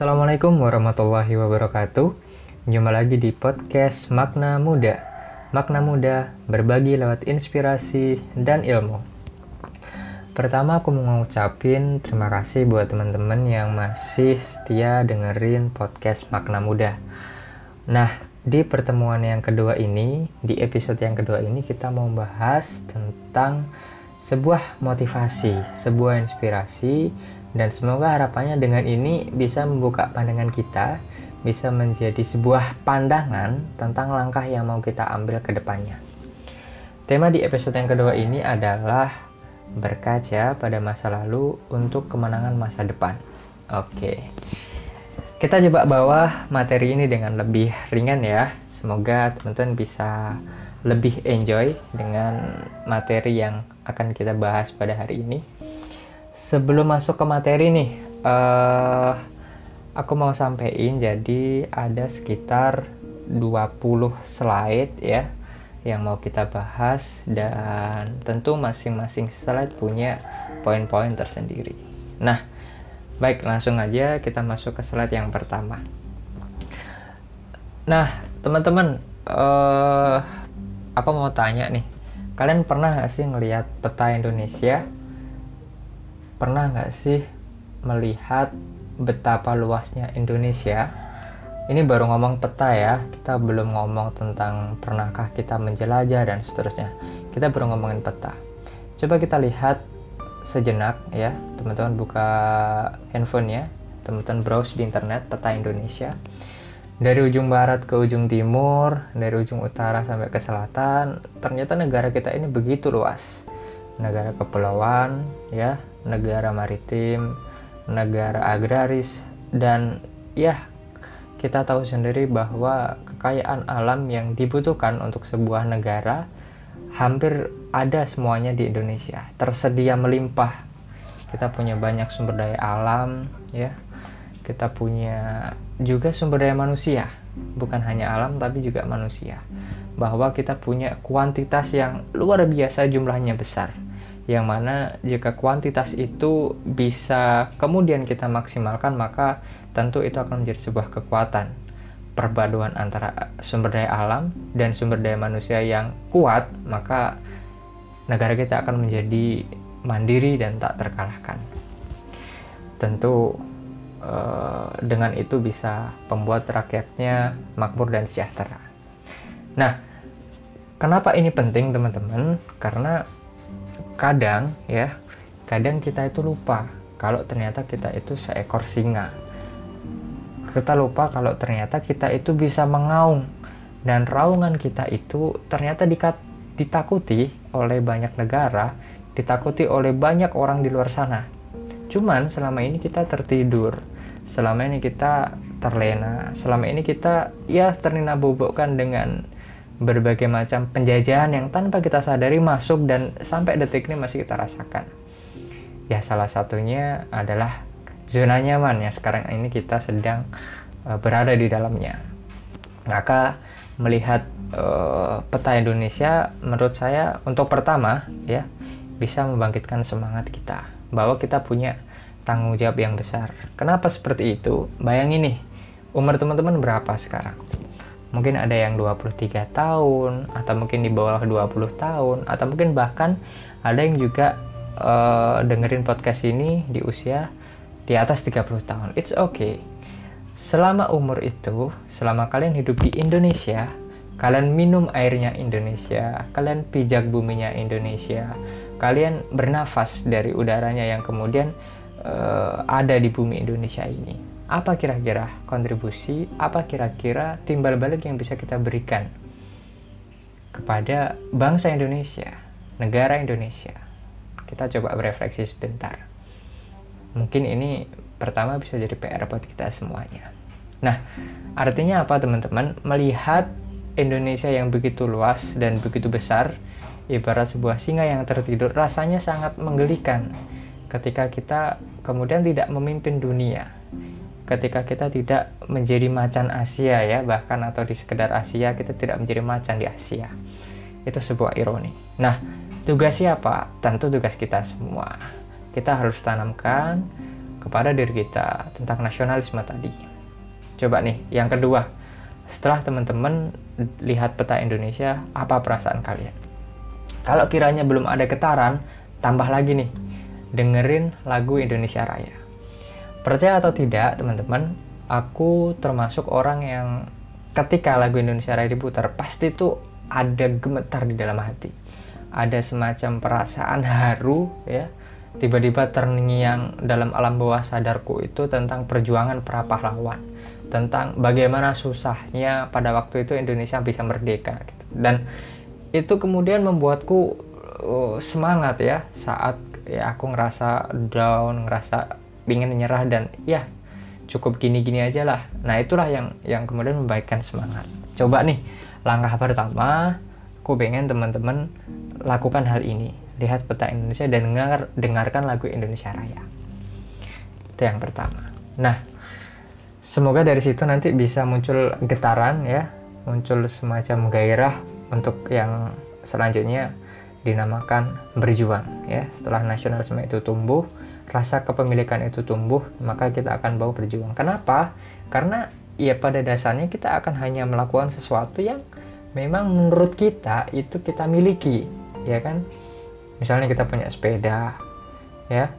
Assalamualaikum warahmatullahi wabarakatuh. Jumpa lagi di podcast Makna Muda. Makna Muda berbagi lewat inspirasi dan ilmu. Pertama aku mau ngucapin terima kasih buat teman-teman yang masih setia dengerin podcast Makna Muda. Nah, di pertemuan yang kedua ini, di episode yang kedua ini kita mau bahas tentang sebuah motivasi, sebuah inspirasi dan semoga harapannya dengan ini bisa membuka pandangan kita, bisa menjadi sebuah pandangan tentang langkah yang mau kita ambil ke depannya. Tema di episode yang kedua ini adalah berkaca pada masa lalu untuk kemenangan masa depan. Oke. Kita coba bawa materi ini dengan lebih ringan ya. Semoga teman-teman bisa lebih enjoy dengan materi yang akan kita bahas pada hari ini sebelum masuk ke materi nih, uh, aku mau sampaikan jadi ada sekitar 20 slide ya yang mau kita bahas dan tentu masing-masing slide punya poin-poin tersendiri. Nah, baik langsung aja kita masuk ke slide yang pertama. Nah, teman-teman, uh, aku mau tanya nih, kalian pernah nggak sih ngelihat peta Indonesia pernah nggak sih melihat betapa luasnya Indonesia? Ini baru ngomong peta ya, kita belum ngomong tentang pernahkah kita menjelajah dan seterusnya. Kita baru ngomongin peta. Coba kita lihat sejenak ya, teman-teman buka handphone ya, teman-teman browse di internet peta Indonesia. Dari ujung barat ke ujung timur, dari ujung utara sampai ke selatan, ternyata negara kita ini begitu luas. Negara kepulauan, ya, negara maritim, negara agraris, dan ya kita tahu sendiri bahwa kekayaan alam yang dibutuhkan untuk sebuah negara hampir ada semuanya di Indonesia, tersedia melimpah. Kita punya banyak sumber daya alam, ya. Kita punya juga sumber daya manusia, bukan hanya alam tapi juga manusia. Bahwa kita punya kuantitas yang luar biasa jumlahnya besar yang mana jika kuantitas itu bisa kemudian kita maksimalkan maka tentu itu akan menjadi sebuah kekuatan. Perpaduan antara sumber daya alam dan sumber daya manusia yang kuat maka negara kita akan menjadi mandiri dan tak terkalahkan. Tentu eh, dengan itu bisa membuat rakyatnya makmur dan sejahtera. Nah kenapa ini penting teman-teman? Karena kadang ya kadang kita itu lupa kalau ternyata kita itu seekor singa. Kita lupa kalau ternyata kita itu bisa mengaung dan raungan kita itu ternyata ditakuti oleh banyak negara ditakuti oleh banyak orang di luar sana. Cuman selama ini kita tertidur selama ini kita terlena selama ini kita ya ternina bobokkan dengan berbagai macam penjajahan yang tanpa kita sadari masuk dan sampai detik ini masih kita rasakan. Ya salah satunya adalah zona nyaman ya sekarang ini kita sedang uh, berada di dalamnya. Maka melihat uh, peta Indonesia menurut saya untuk pertama ya bisa membangkitkan semangat kita bahwa kita punya tanggung jawab yang besar. Kenapa seperti itu? Bayangin nih, umur teman-teman berapa sekarang? Mungkin ada yang 23 tahun atau mungkin di bawah 20 tahun atau mungkin bahkan ada yang juga uh, dengerin podcast ini di usia di atas 30 tahun. It's okay. Selama umur itu selama kalian hidup di Indonesia kalian minum airnya Indonesia kalian pijak buminya Indonesia kalian bernafas dari udaranya yang kemudian uh, ada di bumi Indonesia ini apa kira-kira kontribusi, apa kira-kira timbal balik yang bisa kita berikan kepada bangsa Indonesia, negara Indonesia. Kita coba berefleksi sebentar. Mungkin ini pertama bisa jadi PR buat kita semuanya. Nah, artinya apa teman-teman? Melihat Indonesia yang begitu luas dan begitu besar, ibarat sebuah singa yang tertidur, rasanya sangat menggelikan ketika kita kemudian tidak memimpin dunia ketika kita tidak menjadi macan Asia ya bahkan atau di sekedar Asia kita tidak menjadi macan di Asia itu sebuah ironi nah tugas siapa tentu tugas kita semua kita harus tanamkan kepada diri kita tentang nasionalisme tadi. Coba nih, yang kedua, setelah teman-teman lihat peta Indonesia, apa perasaan kalian? Kalau kiranya belum ada getaran, tambah lagi nih, dengerin lagu Indonesia Raya. Percaya atau tidak, teman-teman, aku termasuk orang yang ketika lagu Indonesia Raya diputar, pasti tuh ada gemetar di dalam hati. Ada semacam perasaan haru, ya, tiba-tiba terngiang dalam alam bawah sadarku itu tentang perjuangan para pahlawan tentang bagaimana susahnya pada waktu itu Indonesia bisa merdeka gitu. dan itu kemudian membuatku uh, semangat ya saat ya aku ngerasa down ngerasa ingin menyerah dan ya cukup gini-gini aja lah. Nah itulah yang yang kemudian membaikkan semangat. Coba nih langkah pertama aku pengen teman-teman lakukan hal ini. Lihat peta Indonesia dan dengar dengarkan lagu Indonesia Raya. Itu yang pertama. Nah semoga dari situ nanti bisa muncul getaran ya. Muncul semacam gairah untuk yang selanjutnya dinamakan berjuang ya. Setelah nasionalisme itu tumbuh rasa kepemilikan itu tumbuh maka kita akan bawa berjuang. Kenapa? Karena ya pada dasarnya kita akan hanya melakukan sesuatu yang memang menurut kita itu kita miliki ya kan? Misalnya kita punya sepeda ya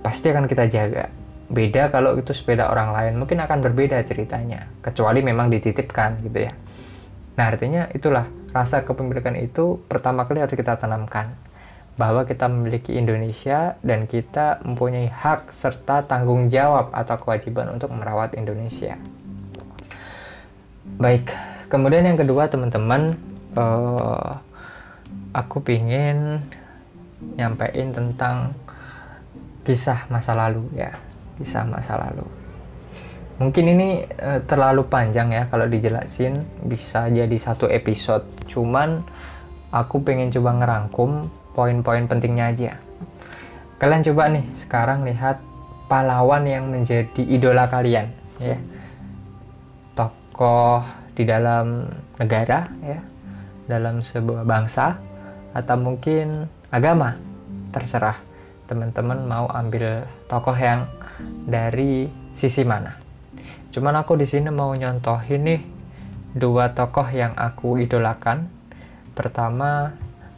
pasti akan kita jaga. Beda kalau itu sepeda orang lain mungkin akan berbeda ceritanya kecuali memang dititipkan gitu ya. Nah artinya itulah rasa kepemilikan itu pertama kali harus kita tanamkan bahwa kita memiliki Indonesia dan kita mempunyai hak serta tanggung jawab atau kewajiban untuk merawat Indonesia. Baik, kemudian yang kedua teman-teman, uh, aku ingin nyampein tentang kisah masa lalu ya kisah masa lalu. Mungkin ini uh, terlalu panjang ya kalau dijelasin bisa jadi satu episode. Cuman aku pengen coba ngerangkum poin-poin pentingnya aja. Kalian coba nih sekarang lihat pahlawan yang menjadi idola kalian ya. Tokoh di dalam negara ya, dalam sebuah bangsa atau mungkin agama terserah teman-teman mau ambil tokoh yang dari sisi mana. Cuman aku di sini mau nyontohin nih dua tokoh yang aku idolakan. Pertama,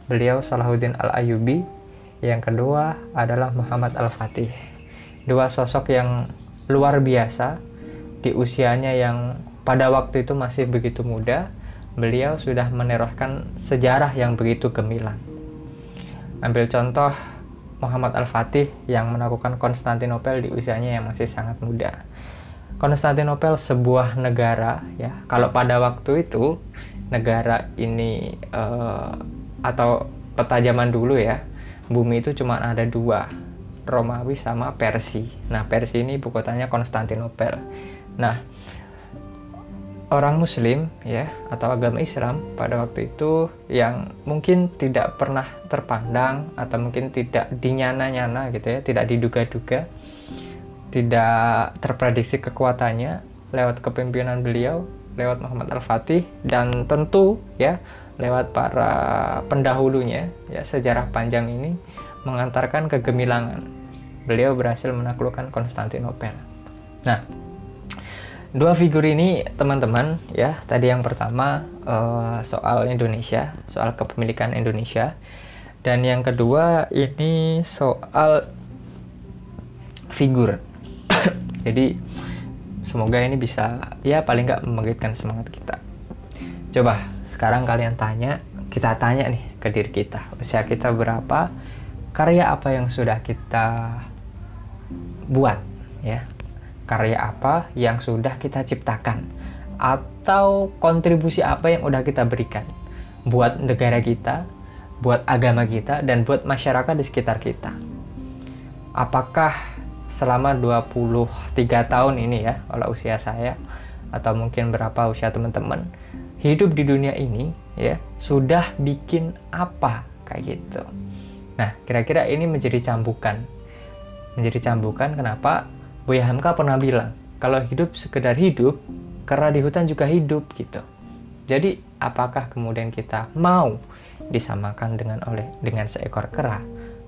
beliau Salahuddin Al-Ayubi. Yang kedua adalah Muhammad Al-Fatih. Dua sosok yang luar biasa di usianya yang pada waktu itu masih begitu muda. Beliau sudah menerahkan sejarah yang begitu gemilang. Ambil contoh Muhammad Al-Fatih yang menaklukkan Konstantinopel di usianya yang masih sangat muda. Konstantinopel sebuah negara ya. Kalau pada waktu itu negara ini uh, atau peta zaman dulu ya, bumi itu cuma ada dua, Romawi sama Persia. Nah, Persia ini ibu kotanya Konstantinopel. Nah, orang muslim ya atau agama Islam pada waktu itu yang mungkin tidak pernah terpandang atau mungkin tidak dinyana-nyana gitu ya, tidak diduga-duga, tidak terprediksi kekuatannya lewat kepemimpinan beliau, lewat Muhammad Al-Fatih dan tentu ya lewat para pendahulunya ya sejarah panjang ini mengantarkan kegemilangan. Beliau berhasil menaklukkan Konstantinopel. Nah, dua figur ini teman-teman ya tadi yang pertama uh, soal Indonesia soal kepemilikan Indonesia dan yang kedua ini soal figur jadi semoga ini bisa ya paling nggak membangkitkan semangat kita coba sekarang kalian tanya kita tanya nih ke diri kita. Usia kita berapa? Karya apa yang sudah kita buat ya? Karya apa yang sudah kita ciptakan? Atau kontribusi apa yang udah kita berikan? Buat negara kita, buat agama kita dan buat masyarakat di sekitar kita. Apakah selama 23 tahun ini ya, kalau usia saya atau mungkin berapa usia teman-teman hidup di dunia ini ya sudah bikin apa kayak gitu. Nah, kira-kira ini menjadi cambukan. Menjadi cambukan kenapa? Buya Hamka pernah bilang, kalau hidup sekedar hidup, karena di hutan juga hidup gitu. Jadi, apakah kemudian kita mau disamakan dengan oleh dengan seekor kera?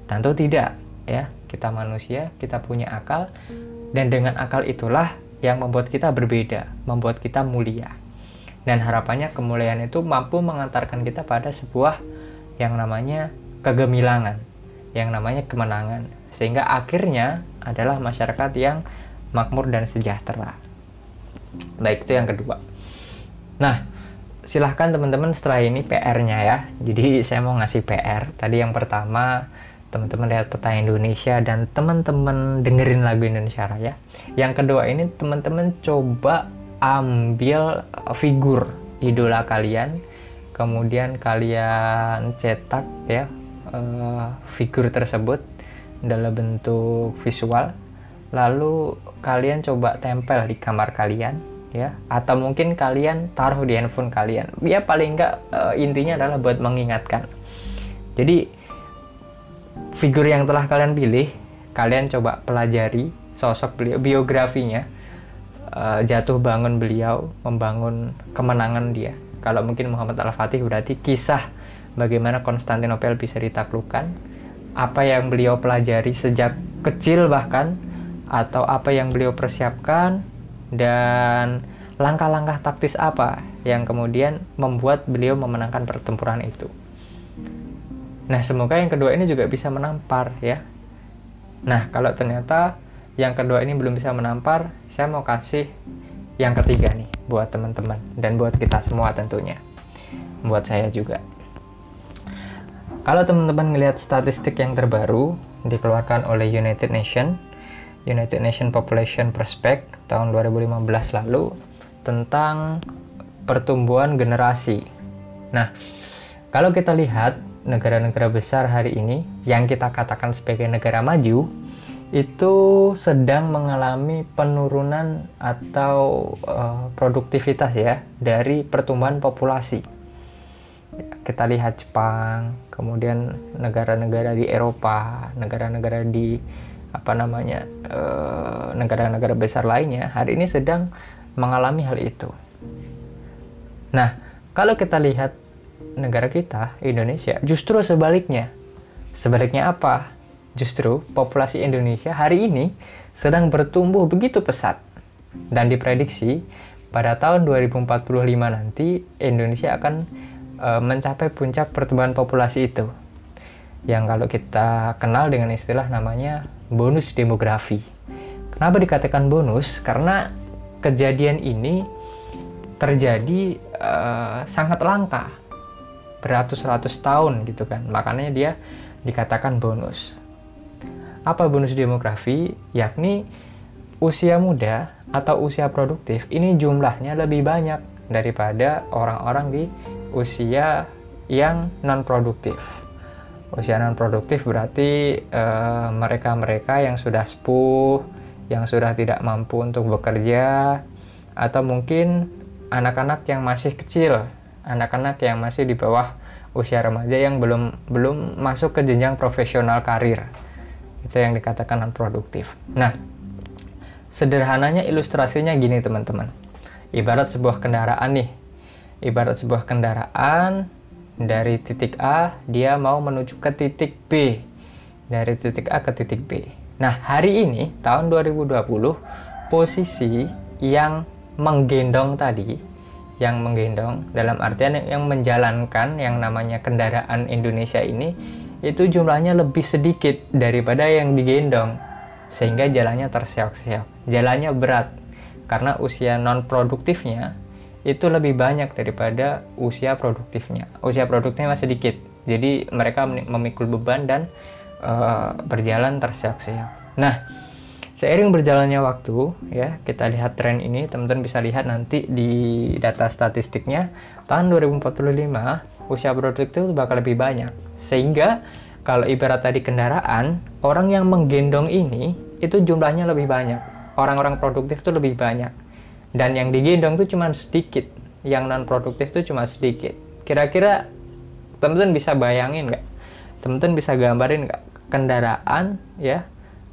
Tentu tidak, ya. Kita manusia, kita punya akal, Dan dengan akal itulah yang membuat kita berbeda, membuat kita mulia. Dan harapannya kemuliaan itu mampu mengantarkan kita pada sebuah yang namanya kegemilangan, yang namanya kemenangan. Sehingga akhirnya adalah masyarakat yang makmur dan sejahtera. Baik, itu yang kedua. Nah, silahkan teman-teman setelah ini PR-nya ya. Jadi saya mau ngasih PR. Tadi yang pertama, teman-teman lihat peta Indonesia dan teman-teman dengerin lagu Indonesia Raya. Yang kedua ini teman-teman coba ambil figur idola kalian, kemudian kalian cetak ya uh, figur tersebut dalam bentuk visual, lalu kalian coba tempel di kamar kalian ya atau mungkin kalian taruh di handphone kalian. Ya paling enggak uh, intinya adalah buat mengingatkan. Jadi figur yang telah kalian pilih, kalian coba pelajari sosok biografinya, uh, jatuh bangun beliau, membangun kemenangan dia. Kalau mungkin Muhammad Al-Fatih berarti kisah bagaimana Konstantinopel bisa ditaklukkan, apa yang beliau pelajari sejak kecil bahkan, atau apa yang beliau persiapkan, dan langkah-langkah taktis apa yang kemudian membuat beliau memenangkan pertempuran itu. Nah, semoga yang kedua ini juga bisa menampar ya. Nah, kalau ternyata yang kedua ini belum bisa menampar, saya mau kasih yang ketiga nih buat teman-teman dan buat kita semua tentunya. Buat saya juga. Kalau teman-teman ngelihat statistik yang terbaru dikeluarkan oleh United Nation, United Nation Population Prospect tahun 2015 lalu tentang pertumbuhan generasi. Nah, kalau kita lihat negara-negara besar hari ini yang kita katakan sebagai negara maju itu sedang mengalami penurunan atau uh, produktivitas ya dari pertumbuhan populasi. Kita lihat Jepang, kemudian negara-negara di Eropa, negara-negara di apa namanya eh, negara-negara uh, besar lainnya hari ini sedang mengalami hal itu. Nah, kalau kita lihat negara kita, Indonesia, justru sebaliknya. Sebaliknya apa? Justru populasi Indonesia hari ini sedang bertumbuh begitu pesat. Dan diprediksi pada tahun 2045 nanti Indonesia akan e, mencapai puncak pertumbuhan populasi itu. Yang kalau kita kenal dengan istilah namanya bonus demografi. Kenapa dikatakan bonus? Karena kejadian ini terjadi uh, sangat langka beratus-ratus tahun gitu kan. Makanya dia dikatakan bonus. Apa bonus demografi? Yakni usia muda atau usia produktif ini jumlahnya lebih banyak daripada orang-orang di usia yang non produktif. Usia non produktif berarti eh, mereka-mereka uh, yang sudah sepuh, yang sudah tidak mampu untuk bekerja, atau mungkin anak-anak yang masih kecil anak-anak yang masih di bawah usia remaja yang belum belum masuk ke jenjang profesional karir itu yang dikatakan non produktif. Nah, sederhananya ilustrasinya gini teman-teman. Ibarat sebuah kendaraan nih, ibarat sebuah kendaraan dari titik A dia mau menuju ke titik B, dari titik A ke titik B. Nah, hari ini tahun 2020 posisi yang menggendong tadi yang menggendong dalam artian yang menjalankan yang namanya kendaraan Indonesia ini itu jumlahnya lebih sedikit daripada yang digendong sehingga jalannya terseok-seok. Jalannya berat karena usia non produktifnya itu lebih banyak daripada usia produktifnya. Usia produktifnya masih sedikit jadi mereka memikul beban dan uh, berjalan terseok-seok. Nah Seiring berjalannya waktu, ya kita lihat tren ini, teman-teman bisa lihat nanti di data statistiknya. Tahun 2045 usia produktif itu bakal lebih banyak. Sehingga kalau ibarat tadi kendaraan, orang yang menggendong ini itu jumlahnya lebih banyak. Orang-orang produktif itu lebih banyak. Dan yang digendong itu cuma sedikit. Yang non produktif itu cuma sedikit. Kira-kira teman-teman bisa bayangin nggak? Teman-teman bisa gambarin nggak kendaraan ya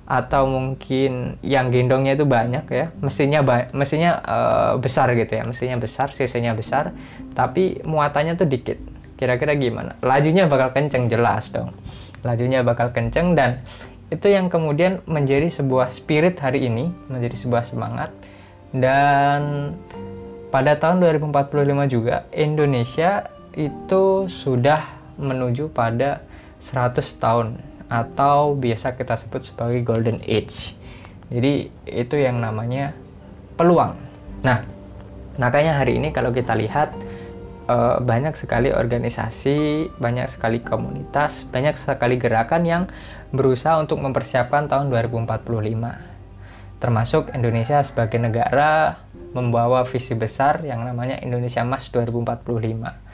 atau mungkin yang gendongnya itu banyak ya mestinya ba mestinya uh, besar gitu ya mestinya besar cc-nya besar tapi muatannya tuh dikit kira-kira gimana lajunya bakal kenceng jelas dong lajunya bakal kenceng dan itu yang kemudian menjadi sebuah spirit hari ini, menjadi sebuah semangat dan pada tahun 2045 juga Indonesia itu sudah menuju pada 100 tahun atau biasa kita sebut sebagai golden age. Jadi itu yang namanya peluang. Nah, makanya hari ini kalau kita lihat uh, banyak sekali organisasi, banyak sekali komunitas, banyak sekali gerakan yang berusaha untuk mempersiapkan tahun 2045. Termasuk Indonesia sebagai negara membawa visi besar yang namanya Indonesia Emas 2045.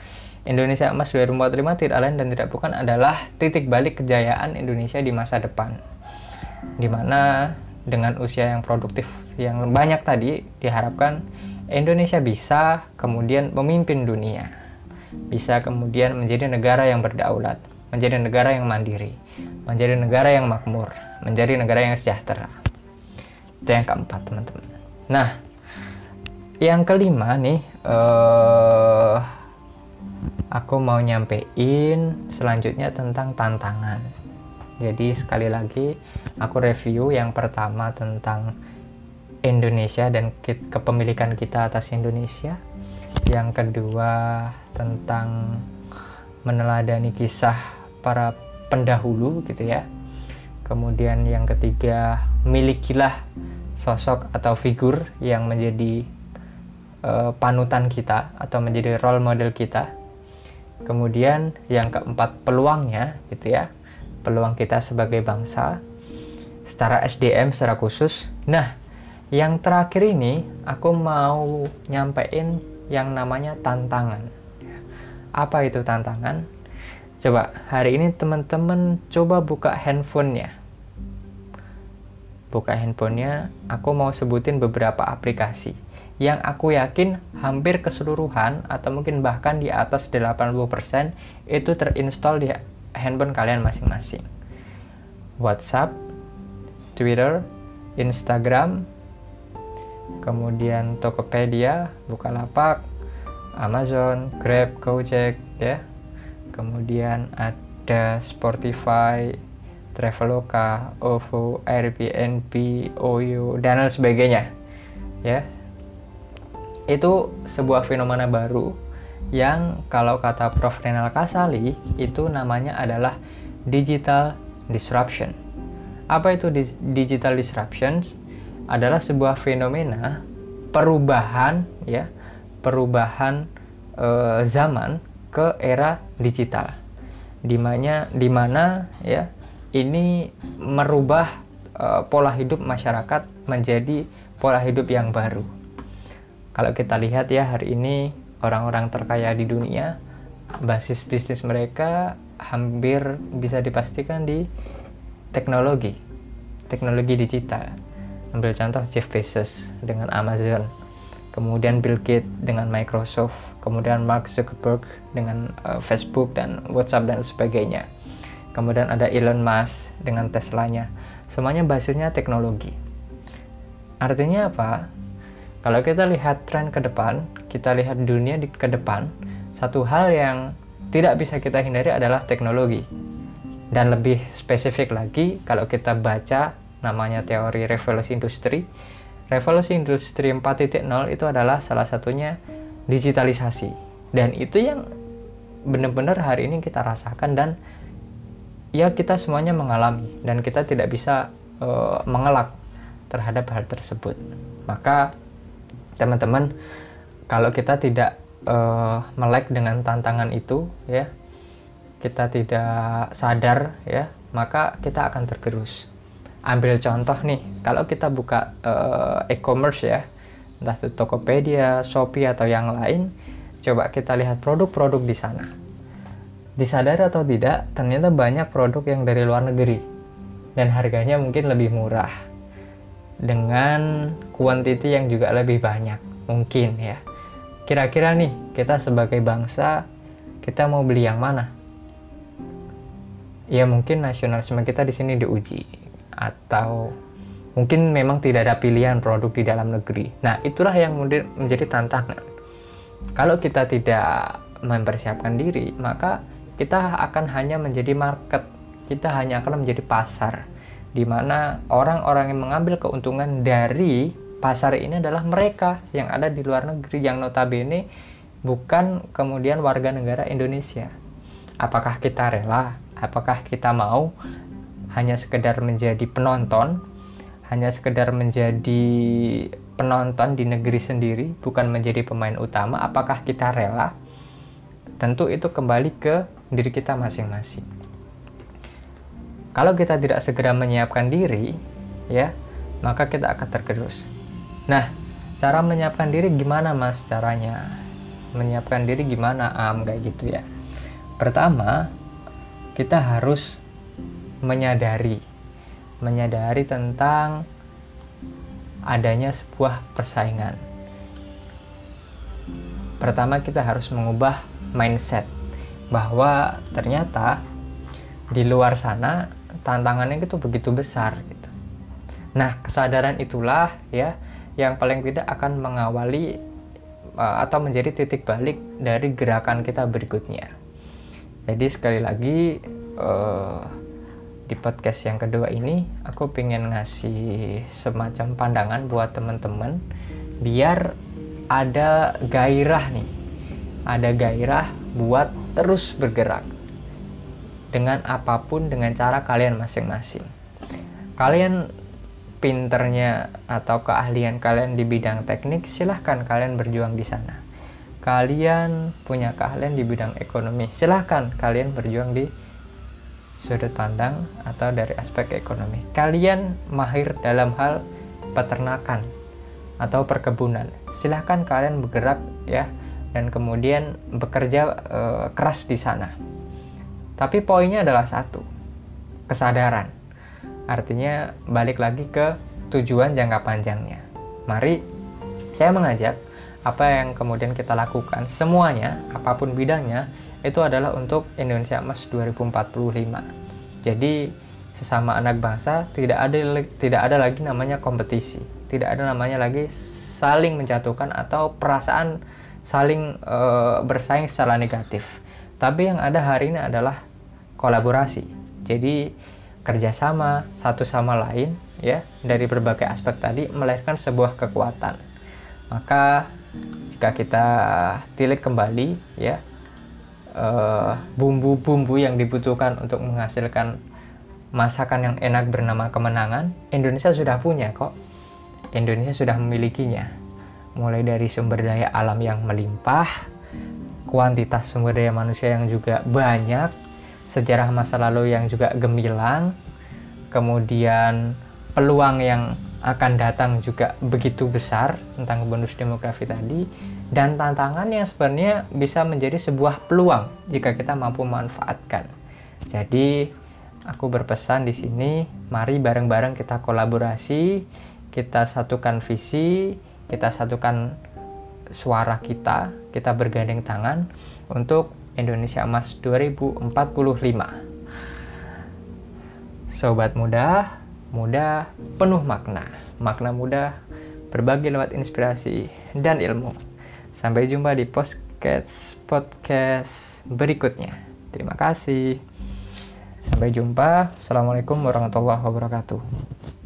Indonesia Emas 2045 tidak lain dan tidak bukan adalah titik balik kejayaan Indonesia di masa depan. Di mana dengan usia yang produktif yang banyak tadi diharapkan Indonesia bisa kemudian memimpin dunia, bisa kemudian menjadi negara yang berdaulat, menjadi negara yang mandiri, menjadi negara yang makmur, menjadi negara yang sejahtera. Itu yang keempat, teman-teman. Nah, yang kelima nih, uh, aku mau nyampein selanjutnya tentang tantangan. Jadi sekali lagi, aku review yang pertama tentang Indonesia dan kepemilikan kita atas Indonesia. Yang kedua tentang meneladani kisah para pendahulu gitu ya. Kemudian yang ketiga milikilah sosok atau figur yang menjadi uh, panutan kita atau menjadi role model kita. Kemudian yang keempat peluangnya gitu ya. Peluang kita sebagai bangsa secara SDM secara khusus. Nah, yang terakhir ini aku mau nyampein yang namanya tantangan. Apa itu tantangan? Coba hari ini teman-teman coba buka handphonenya. Buka handphonenya, aku mau sebutin beberapa aplikasi yang aku yakin hampir keseluruhan atau mungkin bahkan di atas 80% itu terinstall di handphone kalian masing-masing. WhatsApp, Twitter, Instagram, kemudian Tokopedia, Bukalapak, Amazon, Grab, Gojek ya. Kemudian ada Spotify, Traveloka, OVO, Airbnb, Oyo dan lain sebagainya. Ya. Itu sebuah fenomena baru yang kalau kata Prof. Renal Kasali itu namanya adalah digital disruption. Apa itu digital disruptions? Adalah sebuah fenomena perubahan ya perubahan e, zaman ke era digital. Di mana di mana ya ini merubah e, pola hidup masyarakat menjadi pola hidup yang baru. Kalau kita lihat ya hari ini orang-orang terkaya di dunia basis bisnis mereka hampir bisa dipastikan di teknologi teknologi digital ambil contoh Jeff Bezos dengan Amazon. Kemudian Bill Gates dengan Microsoft. Kemudian Mark Zuckerberg dengan uh, Facebook dan WhatsApp dan sebagainya. Kemudian ada Elon Musk dengan Teslanya. Semuanya basisnya teknologi. Artinya apa? Kalau kita lihat tren ke depan kita lihat dunia di ke depan satu hal yang tidak bisa kita hindari adalah teknologi. Dan lebih spesifik lagi kalau kita baca namanya teori revolusi industri. Revolusi industri 4.0 itu adalah salah satunya digitalisasi. Dan itu yang benar-benar hari ini kita rasakan dan ya kita semuanya mengalami dan kita tidak bisa uh, mengelak terhadap hal tersebut. Maka teman-teman kalau kita tidak uh, melek dengan tantangan itu ya kita tidak sadar ya maka kita akan tergerus ambil contoh nih kalau kita buka uh, e-commerce ya entah itu Tokopedia, Shopee atau yang lain coba kita lihat produk-produk di sana. Disadari atau tidak ternyata banyak produk yang dari luar negeri dan harganya mungkin lebih murah dengan kuantiti yang juga lebih banyak mungkin ya. Kira-kira nih kita sebagai bangsa kita mau beli yang mana? Ya mungkin nasionalisme kita di sini diuji atau mungkin memang tidak ada pilihan produk di dalam negeri. Nah, itulah yang menjadi tantangan. Kalau kita tidak mempersiapkan diri, maka kita akan hanya menjadi market, kita hanya akan menjadi pasar. di mana orang-orang yang mengambil keuntungan dari pasar ini adalah mereka yang ada di luar negeri yang notabene bukan kemudian warga negara Indonesia. Apakah kita rela? Apakah kita mau hanya sekedar menjadi penonton, hanya sekedar menjadi penonton di negeri sendiri, bukan menjadi pemain utama? Apakah kita rela? Tentu itu kembali ke diri kita masing-masing. Kalau kita tidak segera menyiapkan diri, ya, maka kita akan tergerus. Nah, cara menyiapkan diri gimana, Mas? Caranya menyiapkan diri gimana, Am, kayak gitu ya. Pertama, kita harus menyadari menyadari tentang adanya sebuah persaingan. Pertama, kita harus mengubah mindset bahwa ternyata di luar sana tantangannya itu begitu besar gitu. Nah, kesadaran itulah ya yang paling tidak akan mengawali uh, atau menjadi titik balik dari gerakan kita berikutnya. Jadi sekali lagi uh, di podcast yang kedua ini aku pengen ngasih semacam pandangan buat teman-teman biar ada gairah nih, ada gairah buat terus bergerak dengan apa pun dengan cara kalian masing-masing. Kalian pinternya atau keahlian kalian di bidang teknik, silahkan kalian berjuang di sana. Kalian punya keahlian di bidang ekonomi, silahkan kalian berjuang di sudut pandang atau dari aspek ekonomi. Kalian mahir dalam hal peternakan atau perkebunan, silahkan kalian bergerak ya dan kemudian bekerja e, keras di sana tapi poinnya adalah satu, kesadaran. Artinya balik lagi ke tujuan jangka panjangnya. Mari saya mengajak apa yang kemudian kita lakukan semuanya, apa pun bidangnya, itu adalah untuk Indonesia Emas 2045. Jadi sesama anak bangsa tidak ada tidak ada lagi namanya kompetisi, tidak ada namanya lagi saling menjatuhkan atau perasaan saling e, bersaing secara negatif tapi yang ada hari ini adalah kolaborasi. Jadi kerjasama satu sama lain ya dari berbagai aspek tadi melahirkan sebuah kekuatan. Maka jika kita tilik kembali ya bumbu-bumbu uh, yang dibutuhkan untuk menghasilkan masakan yang enak bernama kemenangan, Indonesia sudah punya kok. Indonesia sudah memilikinya. Mulai dari sumber daya alam yang melimpah, kuantitas sumber daya manusia yang juga banyak, sejarah masa lalu yang juga gemilang, kemudian peluang yang akan datang juga begitu besar tentang bonus demografi tadi, dan tantangan yang sebenarnya bisa menjadi sebuah peluang jika kita mampu memanfaatkan. Jadi, aku berpesan di sini, mari bareng-bareng kita kolaborasi, kita satukan visi, kita satukan suara kita, kita bergandeng tangan untuk Indonesia Emas 2045. Sobat muda, muda penuh makna. Makna muda berbagi lewat inspirasi dan ilmu. Sampai jumpa di podcast podcast berikutnya. Terima kasih. Sampai jumpa. Assalamualaikum warahmatullahi wabarakatuh.